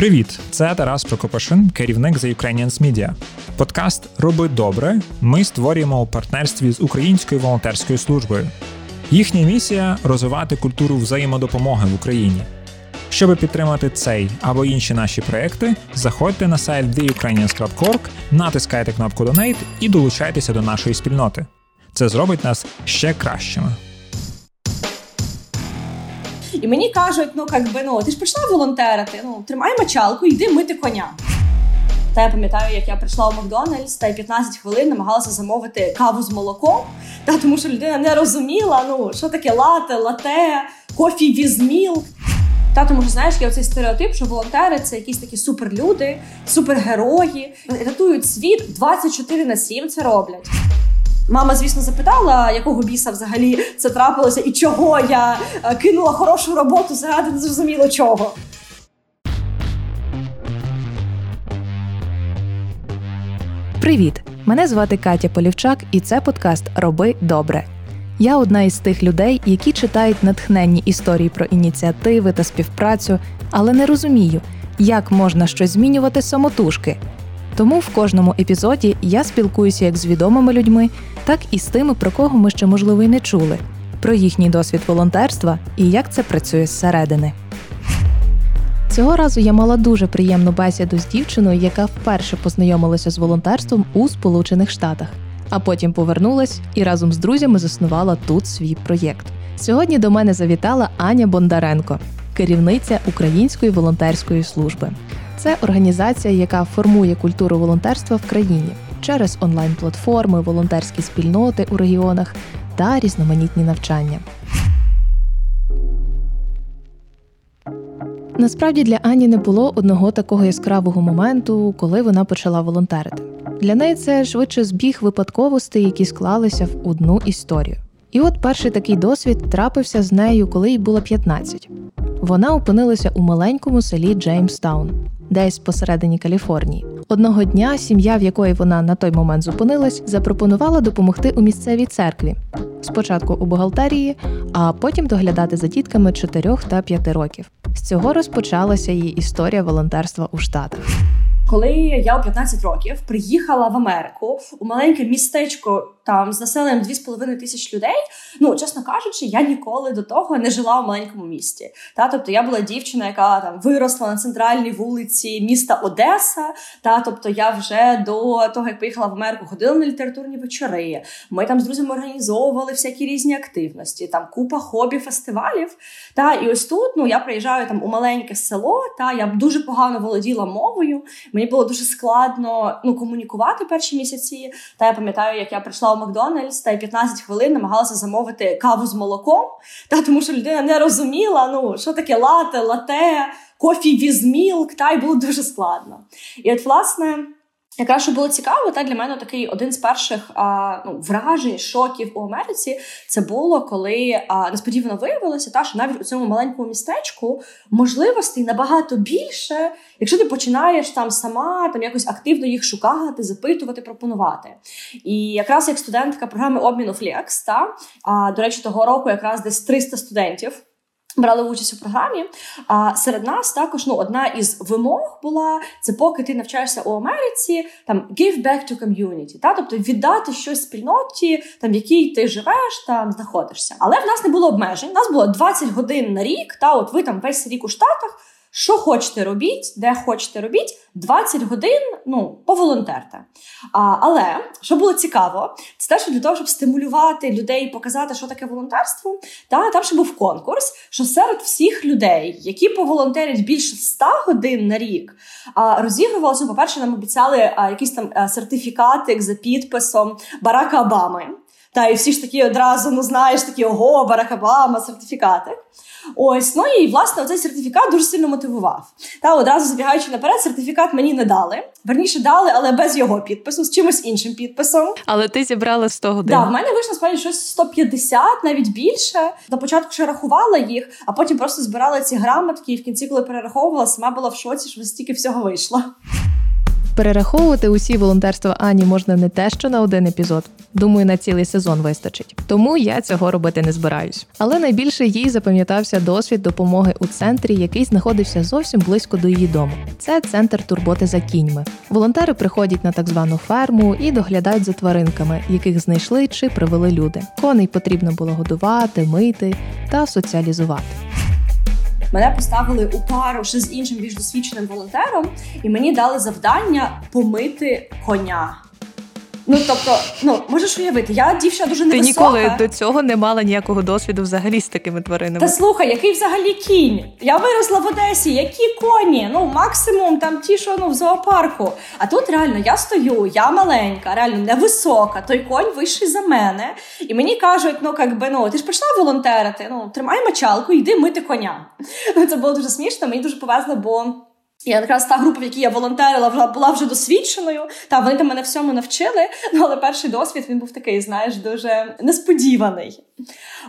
Привіт, це Тарас Прокопашин, керівник The Ukrainians Media. Подкаст Роби добре. Ми створюємо у партнерстві з Українською волонтерською службою. Їхня місія розвивати культуру взаємодопомоги в Україні. Щоб підтримати цей або інші наші проекти, заходьте на сайт theukrainians.org, натискайте кнопку Donate і долучайтеся до нашої спільноти. Це зробить нас ще кращими. І мені кажуть, ну як би ну ти ж прийшла волонтерити, ну тримай мочалку, йди мити коня. Та я пам'ятаю, як я прийшла у Макдональдс та й 15 хвилин намагалася замовити каву з молоком, та тому що людина не розуміла, ну що таке лате, лате, кофі візмілк. Та тому що знаєш, є оцей стереотип, що волонтери це якісь такі суперлюди, супергерої, рятують світ 24 на 7 це роблять. Мама, звісно, запитала, якого біса взагалі це трапилося, і чого я е, кинула хорошу роботу заради незрозуміло чого. Привіт! Мене звати Катя Полівчак, і це подкаст Роби добре. Я одна із тих людей, які читають натхненні історії про ініціативи та співпрацю, але не розумію, як можна щось змінювати самотужки. Тому в кожному епізоді я спілкуюся як з відомими людьми, так і з тими, про кого ми ще можливо й не чули, про їхній досвід волонтерства і як це працює зсередини. Цього разу я мала дуже приємну бесіду з дівчиною, яка вперше познайомилася з волонтерством у Сполучених Штатах, а потім повернулась і разом з друзями заснувала тут свій проєкт. Сьогодні до мене завітала Аня Бондаренко, керівниця Української волонтерської служби. Це організація, яка формує культуру волонтерства в країні через онлайн-платформи, волонтерські спільноти у регіонах та різноманітні навчання. Насправді для Ані не було одного такого яскравого моменту, коли вона почала волонтерити. Для неї це швидше збіг випадковостей, які склалися в одну історію. І от перший такий досвід трапився з нею, коли їй було 15. Вона опинилася у маленькому селі Джеймстаун, десь посередині Каліфорнії. Одного дня сім'я, в якої вона на той момент зупинилась, запропонувала допомогти у місцевій церкві. Спочатку у бухгалтерії, а потім доглядати за дітками 4 та 5 років. З цього розпочалася її історія волонтерства у Штатах коли я у 15 років приїхала в Америку у маленьке містечко там з населенням 2,5 тисяч людей. Ну, чесно кажучи, я ніколи до того не жила у маленькому місті. Та тобто я була дівчина, яка там виросла на центральній вулиці міста Одеса. Та тобто я вже до того, як поїхала в Америку, ходила на літературні вечори. Ми там з друзями організовували всякі різні активності, там купа хобі, фестивалів. Та і ось тут ну я приїжджаю там у маленьке село. Та я дуже погано володіла мовою. Мені було дуже складно ну, комунікувати перші місяці. Та я пам'ятаю, як я прийшла у Макдональдс та й 15 хвилин намагалася замовити каву з молоком, та тому що людина не розуміла, ну що таке лате, лате, кофі візмілк, та й було дуже складно. І от, власне. Якраз що було цікаво, та для мене такий один з перших а, ну, вражень, шоків у Америці це було, коли а, несподівано виявилося, та що навіть у цьому маленькому містечку можливостей набагато більше, якщо ти починаєш там сама там якось активно їх шукати, запитувати, пропонувати. І якраз як студентка програми обміну Flex, та а, до речі, того року якраз десь 300 студентів. Брали участь у програмі. А серед нас також ну, одна із вимог була це, поки ти навчаєшся у Америці, там give back to community, та тобто віддати щось спільноті, там в якій ти живеш, там знаходишся. Але в нас не було обмежень. У нас було 20 годин на рік. Та от ви там весь рік у штатах. Що хочете робіть, де хочете робіть, 20 годин ну, поволонтерте. А, Але що було цікаво, це те, що для того, щоб стимулювати людей, показати, що таке волонтерство, та там ще був конкурс, що серед всіх людей, які поволонтерять більше 100 годин на рік, а, розігрувалося, по-перше, нам обіцяли а, якийсь там а, сертифікатик за підписом Барака Обами. Та і всі ж такі одразу ну знаєш такі ого, Барак Обама, сертифікати. Ось, ну і власне цей сертифікат дуже сильно мотивував. Та одразу забігаючи наперед, сертифікат мені не дали. Верніше дали, але без його підпису, з чимось іншим підписом. Але ти зібрала 100 годин. Так, да, в мене вийшло справді щось 150, навіть більше. На початку ще рахувала їх, а потім просто збирала ці грамотки, і в кінці, коли перераховувала, сама була в шоці, що стільки всього вийшло. Перераховувати усі волонтерства Ані можна не те, що на один епізод, Думаю, на цілий сезон вистачить. Тому я цього робити не збираюсь. Але найбільше їй запам'ятався досвід допомоги у центрі, який знаходився зовсім близько до її дому. Це центр турботи за кіньми. Волонтери приходять на так звану ферму і доглядають за тваринками, яких знайшли чи привели люди. Коней потрібно було годувати, мити та соціалізувати. Мене поставили у пару ще з іншим більш досвідченим волонтером, і мені дали завдання помити коня. Ну тобто, ну можеш уявити, я дівчина дуже невисока. Ти ніколи до цього не мала ніякого досвіду взагалі з такими тваринами. Та слухай, який взагалі кінь? Я виросла в Одесі, які коні? Ну максимум там ті, що ну в зоопарку. А тут реально я стою, я маленька, реально невисока. Той конь вищий за мене, і мені кажуть, ну якби ну ти ж почала волонтерити. Ну тримай мочалку, йди мити коня. Це було дуже смішно. Мені дуже повезло, бо. Я якраз та група, в якій я волонтерила, була вже досвідченою. Та вони там мене всьому навчили. Ну але перший досвід він був такий, знаєш, дуже несподіваний.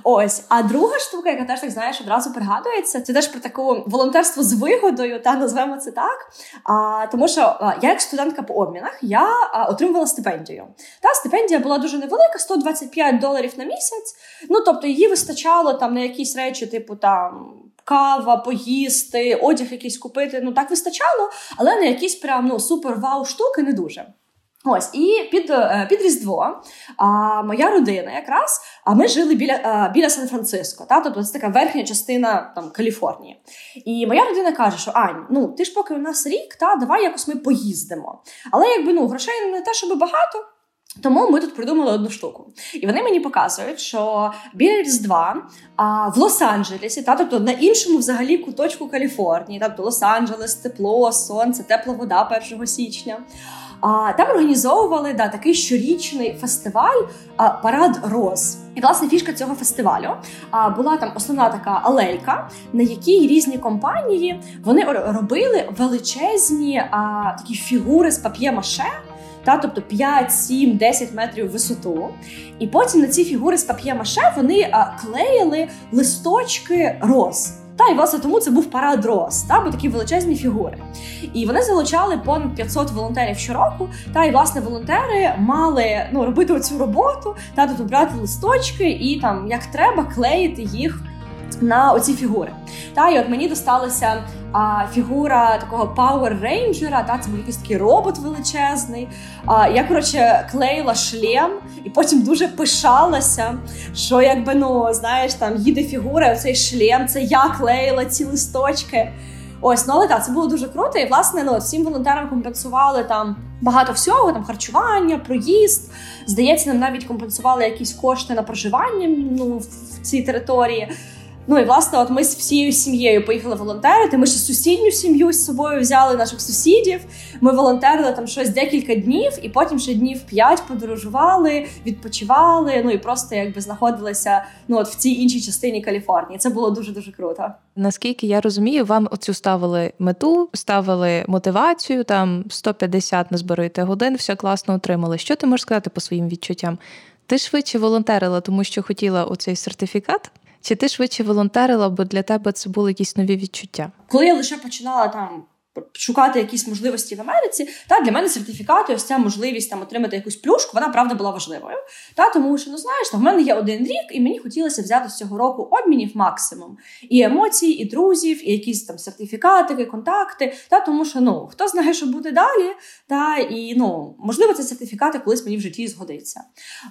Ось, а друга штука, яка теж так знаєш, одразу пригадується, це теж про таке волонтерство з вигодою, та назвемо це так. А, Тому що а, я, як студентка по обмінах, я а, отримувала стипендію. Та стипендія була дуже невелика, 125 доларів на місяць. Ну тобто її вистачало там на якісь речі, типу там кава, поїсти, одяг якийсь купити. Ну так вистачало, але на якісь прям ну супер вау штуки не дуже. Ось і під е, під Різдво а, моя родина якраз а ми жили біля а, біля Сан-Франциско. Та тобто це така верхня частина там Каліфорнії. І моя родина каже, що Ань, ну ти ж поки у нас рік, та давай якось ми поїздимо. Але якби ну грошей не те, щоб багато. Тому ми тут придумали одну штуку. І вони мені показують, що біля Різдва а, в Лос-Анджелесі, та тобто на іншому взагалі куточку Каліфорнії, тобто Лос-Анджелес, тепло, сонце, тепла вода 1 січня. А там організовували да, такий щорічний фестиваль а, парад роз. І власне фішка цього фестивалю а, була там основна така алейка, на якій різні компанії вони робили величезні а, такі фігури з пап'є-маше, та тобто 5, 7, 10 метрів висоту. І потім на ці фігури з пап'є-маше вони клеїли листочки роз. Та і власне тому це був парад роз, та бо такі величезні фігури. І вони залучали понад 500 волонтерів щороку. Та і власне волонтери мали ну робити оцю роботу, та тобто брати листочки і там як треба клеїти їх на оці фігури. Та і от мені досталася а, фігура такого Power Ranger, та це був якийсь такий робот величезний. А, Я коротше клеїла шлем і потім дуже пишалася, що якби ну знаєш, там їде фігура, оцей шлем, це я клеїла ці листочки. Ось, ну але так, це було дуже круто. І власне ну, всім волонтерам компенсували там багато всього, там харчування, проїзд. Здається, нам навіть компенсували якісь кошти на проживання ну, в цій території. Ну і власне, от ми з всією сім'єю поїхали волонтерити. Ми ще сусідню сім'ю з собою взяли наших сусідів. Ми волонтерили там щось декілька днів, і потім ще днів п'ять подорожували, відпочивали. Ну і просто якби знаходилися ну от в цій іншій частині Каліфорнії. Це було дуже дуже круто. Наскільки я розумію, вам оцю ставили мету, ставили мотивацію. Там 150 назбируєте годин, все класно отримали. Що ти можеш сказати по своїм відчуттям? Ти швидше волонтерила, тому що хотіла оцей сертифікат. Чи ти швидше волонтерила, бо для тебе це були якісь нові відчуття? Коли я лише починала там шукати якісь можливості в Америці. Та для мене сертифікати, ось ця можливість там отримати якусь плюшку, вона правда була важливою. Та тому що ну знаєш, там в мене є один рік, і мені хотілося взяти з цього року обмінів максимум і емоцій, і друзів, і якісь там сертифікати, контакти. Та тому що ну хто знає, що буде далі, та і ну можливо, ці сертифікати колись мені в житті згодиться.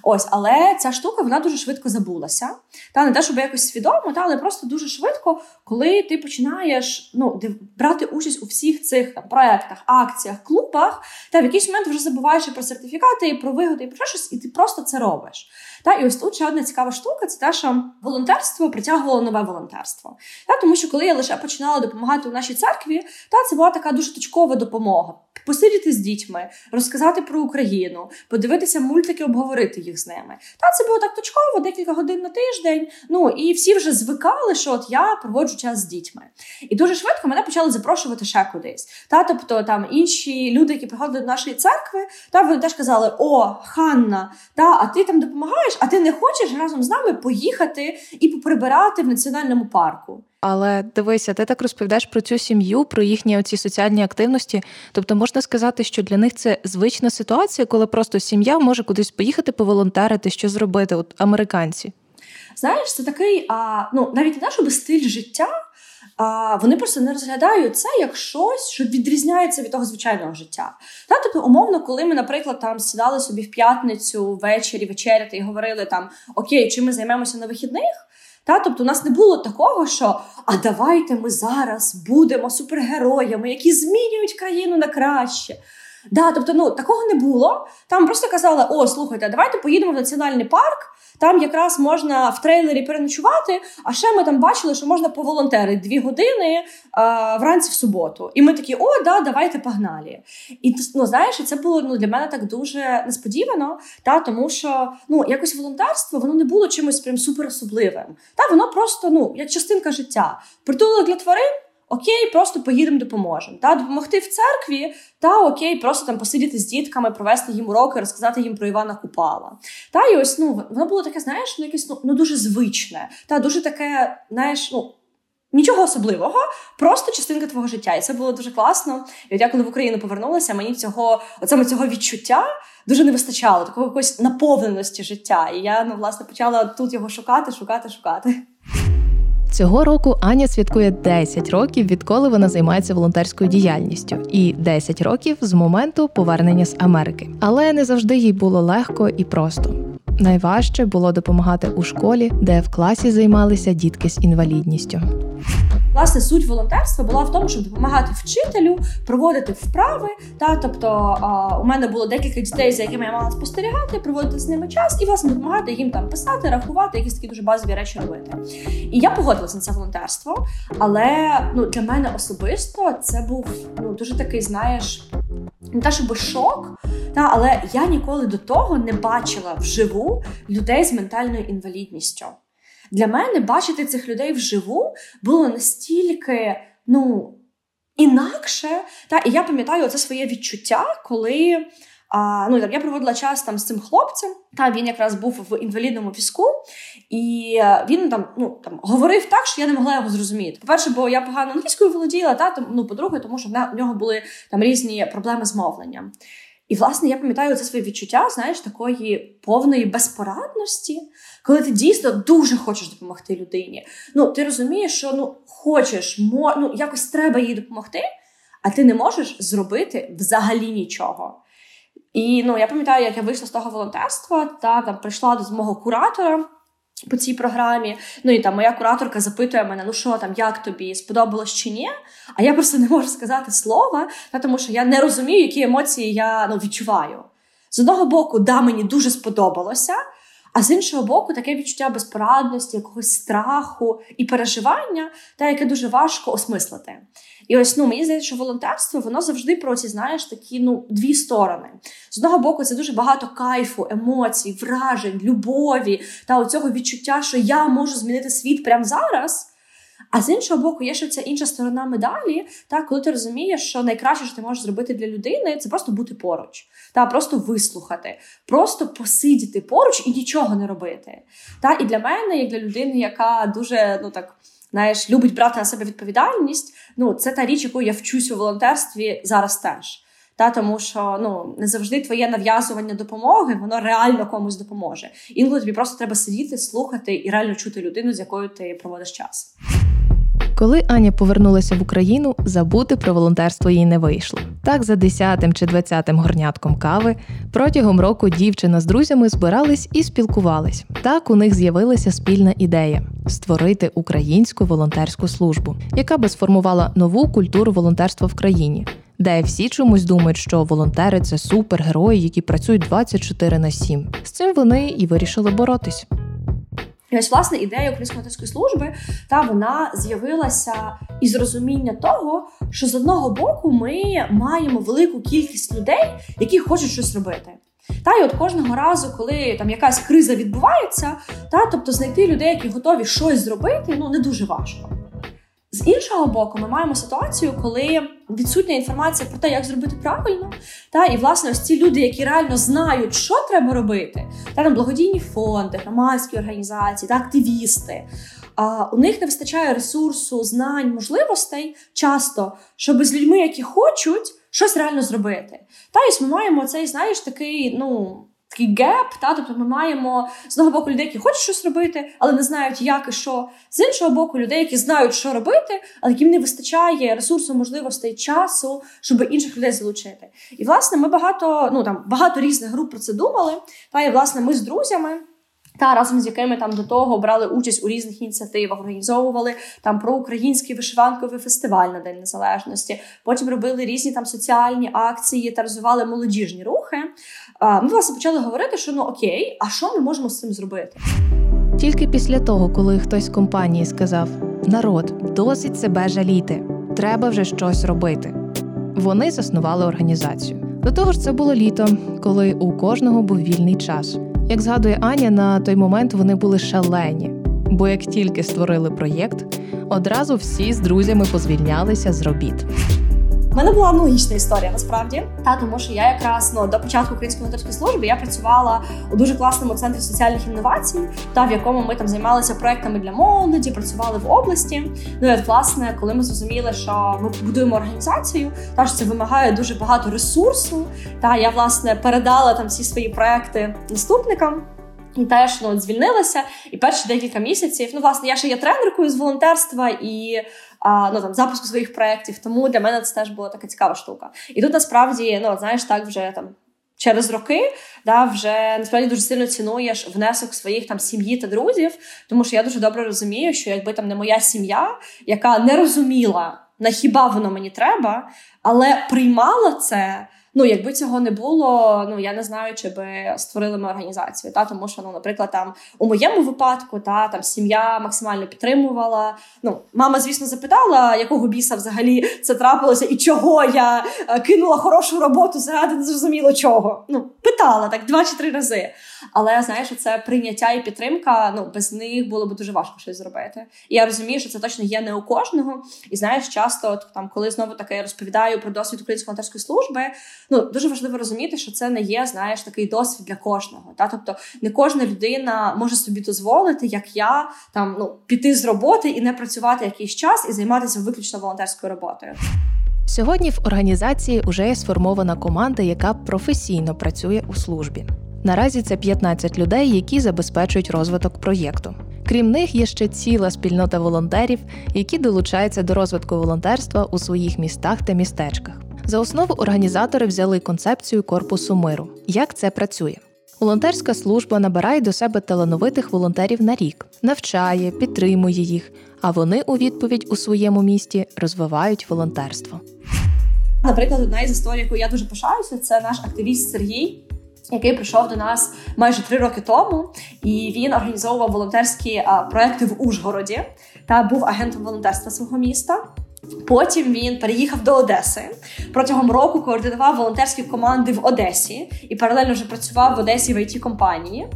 Ось, але ця штука вона дуже швидко забулася. Та не те, щоб якось свідомо, та але просто дуже швидко, коли ти починаєш ну брати участь у всіх всіх цих там проектах, акціях, клубах, та в якийсь момент вже забуваєш і про сертифікати, і про вигоди, і про щось, і ти просто це робиш. Та і ось тут ще одна цікава штука це те, що волонтерство притягувало нове волонтерство. Та тому, що коли я лише починала допомагати у нашій церкві, та це була така дуже точкова допомога. Посидіти з дітьми, розказати про Україну, подивитися мультики, обговорити їх з ними. Та це було так точково, декілька годин на тиждень. Ну і всі вже звикали, що от я проводжу час з дітьми. І дуже швидко мене почали запрошувати ще кудись. Та тобто там інші люди, які приходили до нашої церкви, та вони теж казали: О, Ханна, та а ти там допомагаєш, а ти не хочеш разом з нами поїхати і поприбирати в національному парку. Але дивися, ти так розповідаєш про цю сім'ю, про їхні оці соціальні активності. Тобто можна сказати, що для них це звична ситуація, коли просто сім'я може кудись поїхати, поволонтерити, що зробити, от американці. Знаєш, це такий, а, ну навіть не те, щоб стиль життя. А вони просто не розглядають це як щось, що відрізняється від того звичайного життя. Та, тобто, умовно, коли ми, наприклад, там сідали собі в п'ятницю ввечері вечеряти і говорили там Окей, чим ми займемося на вихідних. Та, тобто у нас не було такого, що а давайте ми зараз будемо супергероями, які змінюють країну на краще. Да, Тобто, ну такого не було. Там просто казали: о, слухайте, давайте поїдемо в національний парк. Там якраз можна в трейлері переночувати. А ще ми там бачили, що можна поволонтерити дві години а, вранці в суботу. І ми такі, о, да, давайте погнали. І ну, знаєш, це було ну, для мене так дуже несподівано, та тому що ну якось волонтерство воно не було чимось прям супер особливим. Та воно просто ну як частинка життя. Притулок для тварин. Окей, просто поїдемо, допоможемо. Та допомогти в церкві, та окей, просто там посидіти з дітками, провести їм уроки, розказати їм про Івана Купала. Та і ось ну воно було таке, знаєш, ну якесь ну, ну дуже звичне, та дуже таке, знаєш, ну. Нічого особливого, просто частинка твого життя. І це було дуже класно. І от я коли в Україну повернулася, мені цього оцього цього відчуття дуже не вистачало, такого якоїсь наповненості життя. І я ну, власне почала тут його шукати, шукати, шукати. Цього року Аня святкує 10 років, відколи вона займається волонтерською діяльністю, і 10 років з моменту повернення з Америки. Але не завжди їй було легко і просто. Найважче було допомагати у школі, де в класі займалися дітки з інвалідністю. Власне, суть волонтерства була в тому, щоб допомагати вчителю проводити вправи. Та тобто а, у мене було декілька дітей, за якими я мала спостерігати, проводити з ними час і власне допомагати їм там писати, рахувати, якісь такі дуже базові речі робити. І я погодилася на це волонтерство, але ну для мене особисто це був ну дуже такий, знаєш. Не те, щоб шок, та але я ніколи до того не бачила вживу людей з ментальною інвалідністю. Для мене бачити цих людей вживу було настільки, ну, інакше. Та, І я пам'ятаю це своє відчуття, коли. А, ну, Я проводила час там з цим хлопцем, та він якраз був в інвалідному візку, і він там ну, там говорив так, що я не могла його зрозуміти. По-перше, бо я погано англійською володіла, та там, ну, по-друге, тому що в нього були там різні проблеми з мовленням. І, власне, я пам'ятаю це своє відчуття, знаєш, такої повної безпорадності, коли ти дійсно дуже хочеш допомогти людині. Ну, ти розумієш, що ну хочеш, мо, ну, якось треба їй допомогти, а ти не можеш зробити взагалі нічого. І ну, я пам'ятаю, як я вийшла з того волонтерства, та там прийшла до мого куратора по цій програмі. Ну і там моя кураторка запитує мене: ну що там, як тобі сподобалось чи ні? А я просто не можу сказати слова, та, тому що я не розумію, які емоції я ну, відчуваю. З одного боку, да, мені дуже сподобалося. А з іншого боку, таке відчуття безпорадності, якогось страху і переживання, та яке дуже важко осмислити. І ось ну мені здається, що волонтерство воно завжди про ці, знаєш, такі ну дві сторони. З одного боку, це дуже багато кайфу, емоцій, вражень, любові та оцього відчуття, що я можу змінити світ прямо зараз. А з іншого боку, є ще ця інша сторона медалі, та коли ти розумієш, що найкраще, що ти можеш зробити для людини, це просто бути поруч, та просто вислухати, просто посидіти поруч і нічого не робити. Та і для мене, як для людини, яка дуже ну так. Знаєш, любить брати на себе відповідальність. Ну, це та річ, яку я вчусь у волонтерстві зараз теж. Та тому, що ну не завжди твоє нав'язування допомоги, воно реально комусь допоможе. Інколи тобі просто треба сидіти, слухати і реально чути людину, з якою ти проводиш час. Коли Аня повернулася в Україну, забути про волонтерство їй не вийшло. Так, за 10 чи 20 горнятком кави протягом року дівчина з друзями збирались і спілкувались. Так у них з'явилася спільна ідея створити українську волонтерську службу, яка би сформувала нову культуру волонтерства в країні. Де всі чомусь думають, що волонтери це супергерої, які працюють 24 на 7. З цим вони і вирішили боротись. І ось власне ідея Української волонтерської служби та вона з'явилася із розуміння того, що з одного боку ми маємо велику кількість людей, які хочуть щось робити. Та й от кожного разу, коли там якась криза відбувається, та тобто знайти людей, які готові щось зробити, ну не дуже важко. З іншого боку, ми маємо ситуацію, коли відсутня інформація про те, як зробити правильно, та і власне ось ці люди, які реально знають, що треба робити, та там благодійні фонди, громадські організації та активісти. А у них не вистачає ресурсу, знань, можливостей часто, щоб з людьми, які хочуть, щось реально зробити. Та ось ми маємо цей, знаєш, такий, ну такий геп, та тобто ми маємо з одного боку людей, які хочуть щось робити, але не знають, як і що. З іншого боку, людей, які знають, що робити, але яким не вистачає ресурсу, можливостей, часу, щоб інших людей залучити. І власне ми багато, ну там багато різних груп про це думали. Та і власне ми з друзями та разом з якими там до того брали участь у різних ініціативах, організовували там проукраїнський вишиванковий фестиваль на День Незалежності. Потім робили різні там соціальні акції та розвивали молодіжні рухи. Ми власне почали говорити, що ну окей, а що ми можемо з цим зробити? Тільки після того, коли хтось з компанії сказав: народ, досить себе жаліти, треба вже щось робити. Вони заснували організацію. До того ж, це було літо, коли у кожного був вільний час. Як згадує Аня, на той момент вони були шалені, бо як тільки створили проєкт, одразу всі з друзями позвільнялися з робіт. У мене була аналогічна історія насправді, та тому що я якраз ну до початку української волонтерської служби я працювала у дуже класному центрі соціальних інновацій, та в якому ми там займалися проектами для молоді, працювали в області. Ну і от, власне, коли ми зрозуміли, що ми будуємо організацію, та що це вимагає дуже багато ресурсу. Та я власне передала там всі свої проекти наступникам. Теж ну, звільнилася, і перші декілька місяців. Ну, власне, я ще є тренеркою з волонтерства і а, ну, там, запуску своїх проєктів, тому для мене це теж була така цікава штука. І тут насправді, ну, знаєш, так вже там. Через роки да, вже насправді дуже сильно цінуєш внесок своїх там сім'ї та друзів, тому що я дуже добре розумію, що якби там не моя сім'я, яка не розуміла, на хіба воно мені треба, але приймала це. Ну, якби цього не було, ну я не знаю, чи би створили ми організацію. Та тому, що ну, наприклад, там у моєму випадку та там сім'я максимально підтримувала. Ну, мама, звісно, запитала, якого біса взагалі це трапилося, і чого я е, кинула хорошу роботу заради незрозуміло чого. Ну, питала так два чи три рази. Але знаєш, це прийняття і підтримка. Ну без них було б дуже важко щось зробити. І я розумію, що це точно є не у кожного. І знаєш, часто там, коли знову таке розповідаю про досвід української волонтерської служби ну дуже важливо розуміти, що це не є, знаєш, такий досвід для кожного. Та тобто не кожна людина може собі дозволити, як я там ну піти з роботи і не працювати якийсь час і займатися виключно волонтерською роботою. Сьогодні в організації вже є сформована команда, яка професійно працює у службі. Наразі це 15 людей, які забезпечують розвиток проєкту. Крім них, є ще ціла спільнота волонтерів, які долучаються до розвитку волонтерства у своїх містах та містечках. За основу організатори взяли концепцію корпусу миру. Як це працює? Волонтерська служба набирає до себе талановитих волонтерів на рік, навчає, підтримує їх, а вони у відповідь у своєму місті розвивають волонтерство. Наприклад, одна із історій, яку я дуже пишаюся, це наш активіст Сергій. Який прийшов до нас майже три роки тому, і він організовував волонтерські проекти в Ужгороді та був агентом волонтерства свого міста. Потім він переїхав до Одеси. Протягом року координував волонтерські команди в Одесі і паралельно вже працював в Одесі в IT компанії.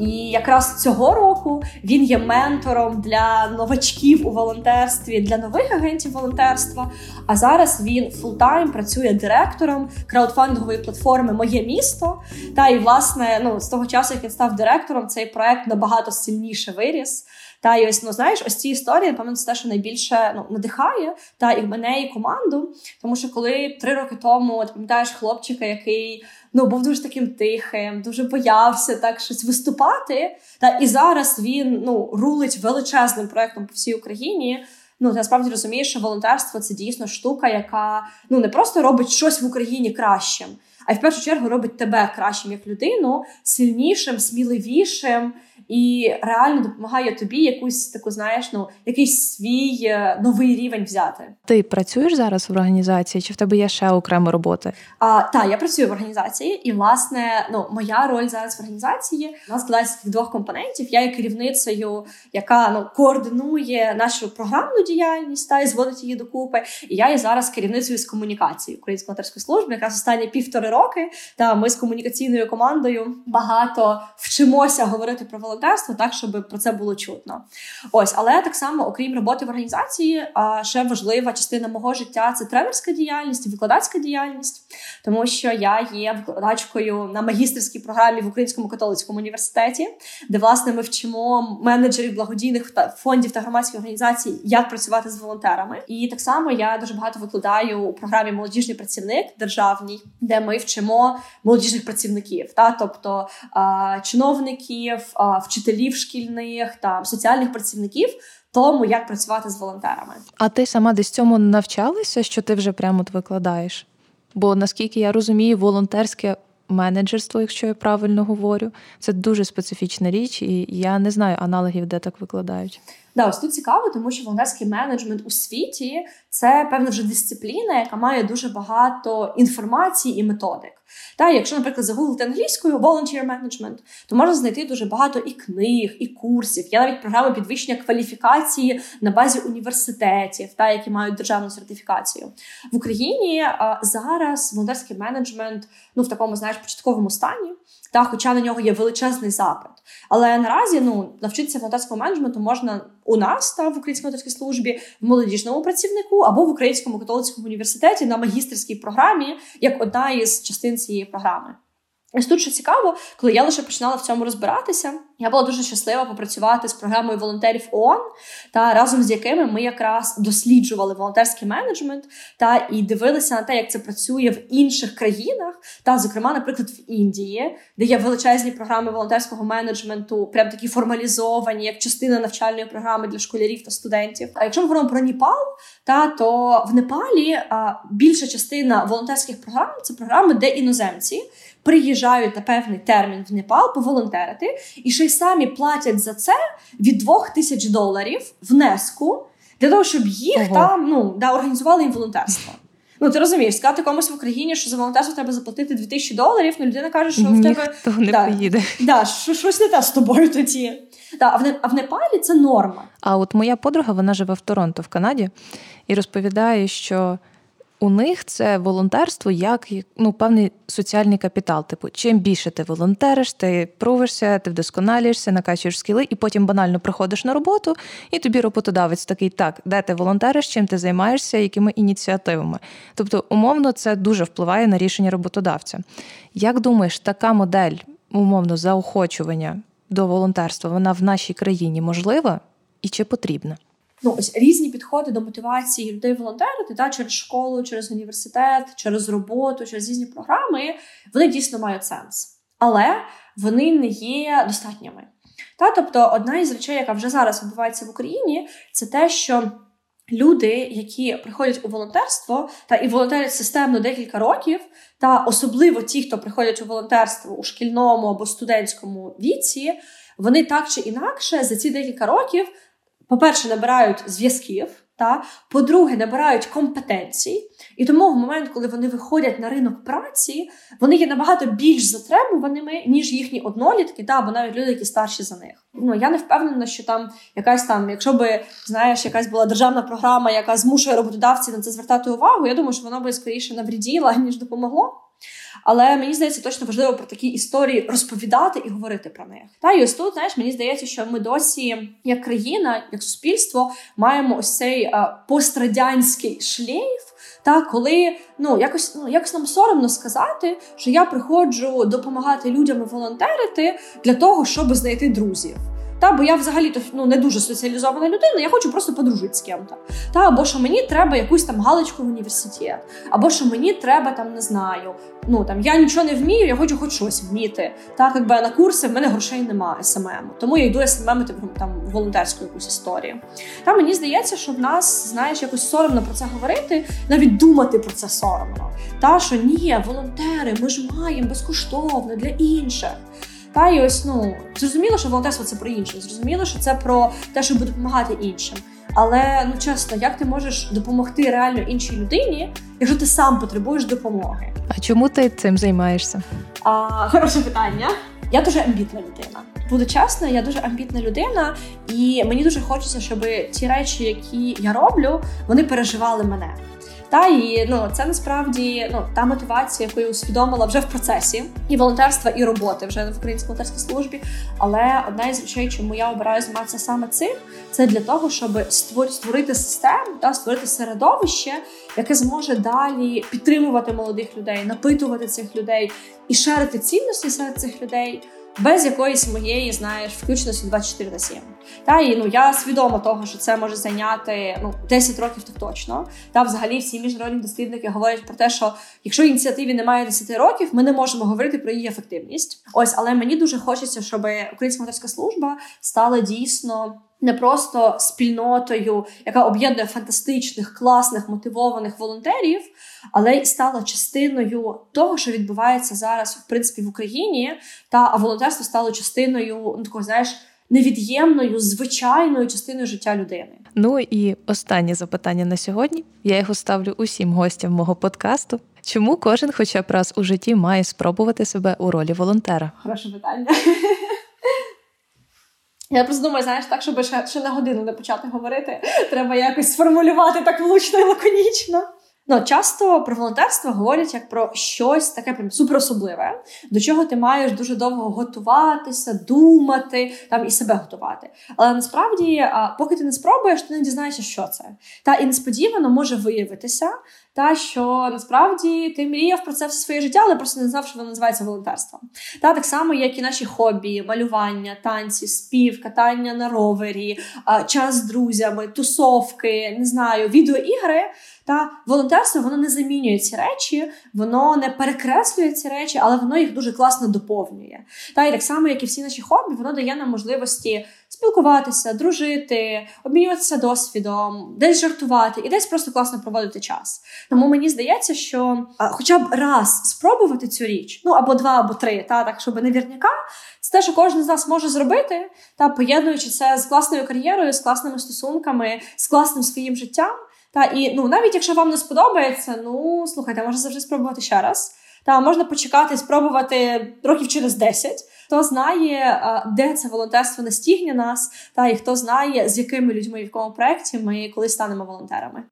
І якраз цього року він є ментором для новачків у волонтерстві, для нових агентів волонтерства. А зараз він full-time працює директором краудфандингової платформи Моє місто. Та і власне ну з того часу, як він став директором, цей проект набагато сильніше виріс. Та і ось ну знаєш, ось ці історії, напевно, це те, що найбільше ну надихає та і мене, і команду. Тому що коли три роки тому ти пам'ятаєш хлопчика, який ну був дуже таким тихим, дуже боявся так щось виступати. Та і зараз він ну рулить величезним проектом по всій Україні. Ну, ти насправді розумієш, що волонтерство це дійсно штука, яка ну не просто робить щось в Україні кращим, а й в першу чергу робить тебе кращим як людину, сильнішим, сміливішим і реально допомагає тобі якусь таку, знаєш, ну якийсь свій е, новий рівень взяти. Ти працюєш зараз в організації? Чи в тебе є ще окрема робота? А так, я працюю в організації, і власне, ну моя роль зараз в організації нас складається з двох компонентів. Я є керівницею, яка ну координує нашу програмну діяльність та і зводить її докупи. І я є зараз керівницею з комунікації Української волонтерської служби, якраз останні півтори роки. Та ми з комунікаційною командою багато вчимося говорити про волонтерство, так щоб про це було чутно. Ось, але так само, окрім роботи в організації, ще важлива частина мого життя це тренерська діяльність, викладацька діяльність, тому що я є викладачкою на магістерській програмі в Українському католицькому університеті, де власне ми вчимо менеджерів благодійних фондів та громадських організацій, як працювати з волонтерами. І так само я дуже багато викладаю у програмі Молодіжний працівник державній, де ми вчимо молодіжних працівників, та тобто чиновників, вчителів шкільних та соціальних працівників. Тому як працювати з волонтерами, а ти сама десь цьому навчалася, що ти вже прямо викладаєш? Бо наскільки я розумію, волонтерське менеджерство, якщо я правильно говорю, це дуже специфічна річ, і я не знаю аналогів, де так викладають. Да, ось тут цікаво, тому що волонтерський менеджмент у світі це певна вже дисципліна, яка має дуже багато інформації і методик. Та, Якщо, наприклад, загуглити англійською volunteer management, то можна знайти дуже багато і книг, і курсів. Є навіть програми підвищення кваліфікації на базі університетів, та, які мають державну сертифікацію. В Україні зараз волонтерський менеджмент ну, в такому знаєш, початковому стані, та, хоча на нього є величезний запит. Але наразі ну, навчитися волонтерському менеджменту можна у нас та в українській волонтерській службі в молодіжному працівнику або в Українському католицькому університеті на магістерській програмі як одна із частин цієї програми. Ось тут що цікаво, коли я лише починала в цьому розбиратися, я була дуже щаслива попрацювати з програмою волонтерів ООН, та разом з якими ми якраз досліджували волонтерський менеджмент та і дивилися на те, як це працює в інших країнах, та, зокрема, наприклад, в Індії, де є величезні програми волонтерського менеджменту, прям такі формалізовані, як частина навчальної програми для школярів та студентів. А якщо ми говоримо про Непал, та то в Непалі а, більша частина волонтерських програм це програми, де іноземці приїжджають на певний термін в Непал поволонтерити, і ще й самі платять за це від двох тисяч доларів внеску для того, щоб їх Ого. там ну да організували їм волонтерство. Ну, ти розумієш, сказати комусь в Україні, що за волонтерство треба заплатити 2000 доларів, ну людина каже, що в тебе не да, поїде. Да, що, щось не те з тобою тоді. Да, а в а в Непалі це норма. А от моя подруга, вона живе в Торонто в Канаді, і розповідає, що у них це волонтерство як ну, певний соціальний капітал. Типу, чим більше ти волонтериш, ти провишся, ти вдосконалюєшся, накачуєш скіли, і потім банально приходиш на роботу, і тобі роботодавець такий, так, де ти волонтериш, чим ти займаєшся, якими ініціативами. Тобто, умовно, це дуже впливає на рішення роботодавця. Як думаєш, така модель умовно заохочування до волонтерства, вона в нашій країні можлива і чи потрібна? Ну ось різні підходи до мотивації людей волонтерити та через школу, через університет, через роботу, через різні програми, вони дійсно мають сенс, але вони не є достатніми. Та тобто, одна із речей, яка вже зараз відбувається в Україні, це те, що люди, які приходять у волонтерство та і волонтерять системно декілька років, та особливо ті, хто приходять у волонтерство у шкільному або студентському віці, вони так чи інакше за ці декілька років по-перше, набирають зв'язків, та по-друге, набирають компетенцій, і тому в момент, коли вони виходять на ринок праці, вони є набагато більш затребуваними, ніж їхні однолітки, та або навіть люди, які старші за них. Ну я не впевнена, що там якась там, якщо би знаєш, якась була державна програма, яка змушує роботодавців на це звертати увагу. Я думаю, що воно би скоріше навріділа, ніж допомогло. Але мені здається, точно важливо про такі історії розповідати і говорити про них. Та і ось тут знаєш, мені здається, що ми досі, як країна, як суспільство, маємо ось цей а, е, пострадянський шлейф. Та коли ну якось ну якось нам соромно сказати, що я приходжу допомагати людям волонтерити для того, щоб знайти друзів. Та, бо я взагалі ну, не дуже соціалізована людина, я хочу просто подружити з ким-то. Та, або що мені треба якусь там галочку в університет, або що мені треба там, не знаю. Ну там я нічого не вмію, я хочу хоч щось вміти. Так, якби на курси в мене грошей немає SMM, тому я йду SMM ити там волонтерську якусь історію. Та мені здається, що в нас, знаєш, якось соромно про це говорити, навіть думати про це соромно. Та що ні, волонтери, ми ж маємо безкоштовно для інших. Та і ось ну зрозуміло, що волонтерство це про інше. Зрозуміло, що це про те, щоб допомагати іншим. Але ну чесно, як ти можеш допомогти реально іншій людині, якщо ти сам потребуєш допомоги? А чому ти цим займаєшся? А, Хороше питання. Я дуже амбітна людина. Буду чесно, я дуже амбітна людина, і мені дуже хочеться, щоб ті речі, які я роблю, вони переживали мене. Та і ну це насправді ну та мотивація, яку я усвідомила вже в процесі і волонтерства, і роботи вже в українській волонтерській службі. Але одна із речей, чому я обираю займатися саме цим, це для того, щоб створити систему та створити середовище, яке зможе далі підтримувати молодих людей, напитувати цих людей і шарити цінності серед цих людей без якоїсь моєї, знаєш, включності 24 на 7. Та і ну я свідома того, що це може зайняти ну 10 років, так точно. Та взагалі всі міжнародні дослідники говорять про те, що якщо ініціативі немає 10 років, ми не можемо говорити про її ефективність. Ось, але мені дуже хочеться, щоб Українська моторська служба стала дійсно не просто спільнотою, яка об'єднує фантастичних, класних, мотивованих волонтерів, але й стала частиною того, що відбувається зараз в принципі в Україні, та а волонтерство стало частиною ну, такого, знаєш. Невід'ємною звичайною частиною життя людини. Ну і останнє запитання на сьогодні. Я його ставлю усім гостям мого подкасту. Чому кожен, хоча б раз у житті, має спробувати себе у ролі волонтера? Хороше питання. Я просто думаю, знаєш, так, щоб ще, ще на годину не почати говорити, треба якось сформулювати так влучно і лаконічно. Ну, часто про волонтерство говорять як про щось таке прям суперособливе, до чого ти маєш дуже довго готуватися, думати там і себе готувати. Але насправді, поки ти не спробуєш, ти не дізнаєшся, що це. Та і несподівано може виявитися, та що насправді ти мріяв про це все своє життя, але просто не знав, що воно називається волонтерством. Та так само, як і наші хобі, малювання, танці, спів, катання на ровері, час з друзями, тусовки, не знаю, відеоігри. Та волонтерство воно не замінює ці речі, воно не перекреслює ці речі, але воно їх дуже класно доповнює. Та і так само, як і всі наші хобі, воно дає нам можливості спілкуватися, дружити, обмінюватися досвідом, десь жартувати і десь просто класно проводити час. Тому мені здається, що хоча б раз спробувати цю річ, ну або два, або три, та так, щоб невірняка, це те, що кожен з нас може зробити, та поєднуючи це з класною кар'єрою, з класними стосунками, з класним своїм життям. Та і ну навіть якщо вам не сподобається, ну слухайте, можна завжди спробувати ще раз. Та можна почекати, спробувати років через 10. Хто знає, де це волонтерство настігне нас, та і хто знає, з якими людьми в якому проєкті ми колись станемо волонтерами.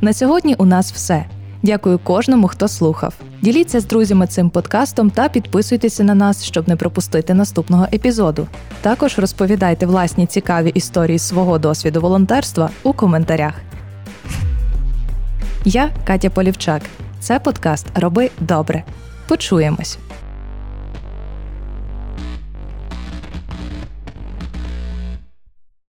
На сьогодні у нас все. Дякую кожному, хто слухав. Діліться з друзями цим подкастом та підписуйтеся на нас, щоб не пропустити наступного епізоду. Також розповідайте власні цікаві історії свого досвіду волонтерства у коментарях. Я Катя Полівчак. Це подкаст Роби добре. Почуємось.